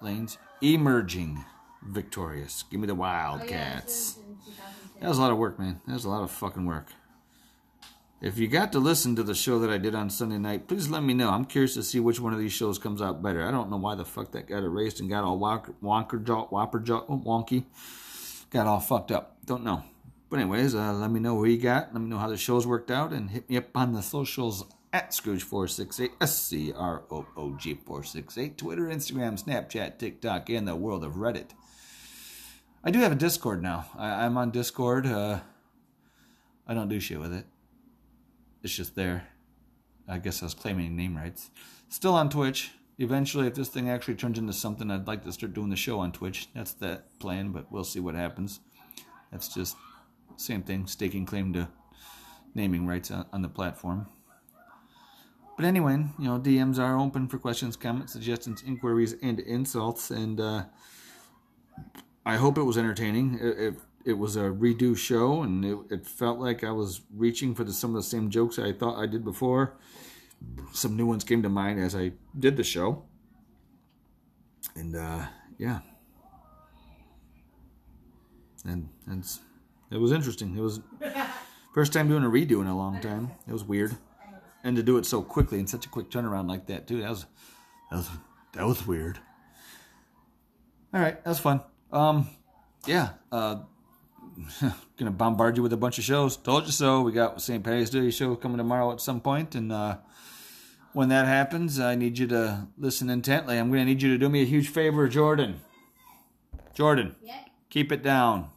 lanes, emerging victorious. Give me the Wildcats. That was a lot of work, man. That was a lot of fucking work. If you got to listen to the show that I did on Sunday night, please let me know. I'm curious to see which one of these shows comes out better. I don't know why the fuck that got erased and got all wonker, wonker jaw, whopper jaw, oh, wonky. Got all fucked up. Don't know. But anyways, uh, let me know what you got. Let me know how the show's worked out, and hit me up on the socials at Scrooge468, S-C-R-O-O-G 468, Twitter, Instagram, Snapchat, TikTok, and the world of Reddit. I do have a Discord now. I, am on Discord. Uh, I don't do shit with it. It's just there. I guess I was claiming name rights. Still on Twitch. Eventually, if this thing actually turns into something, I'd like to start doing the show on Twitch. That's that plan, but we'll see what happens. That's just same thing, staking claim to naming rights on, on the platform. But anyway, you know, DMs are open for questions, comments, suggestions, inquiries, and insults. And uh, I hope it was entertaining. It, it, it was a redo show, and it, it felt like I was reaching for the, some of the same jokes I thought I did before. Some new ones came to mind as I did the show. And uh, yeah. And, and it was interesting. It was first time doing a redo in a long time. It was weird. And to do it so quickly in such a quick turnaround like that too, that was that was that was weird. All right, that was fun. Um, yeah, uh, gonna bombard you with a bunch of shows. Told you so. We got St. Patty's Day show coming tomorrow at some point, and uh, when that happens, I need you to listen intently. I'm gonna need you to do me a huge favor, Jordan. Jordan, Yeah. keep it down.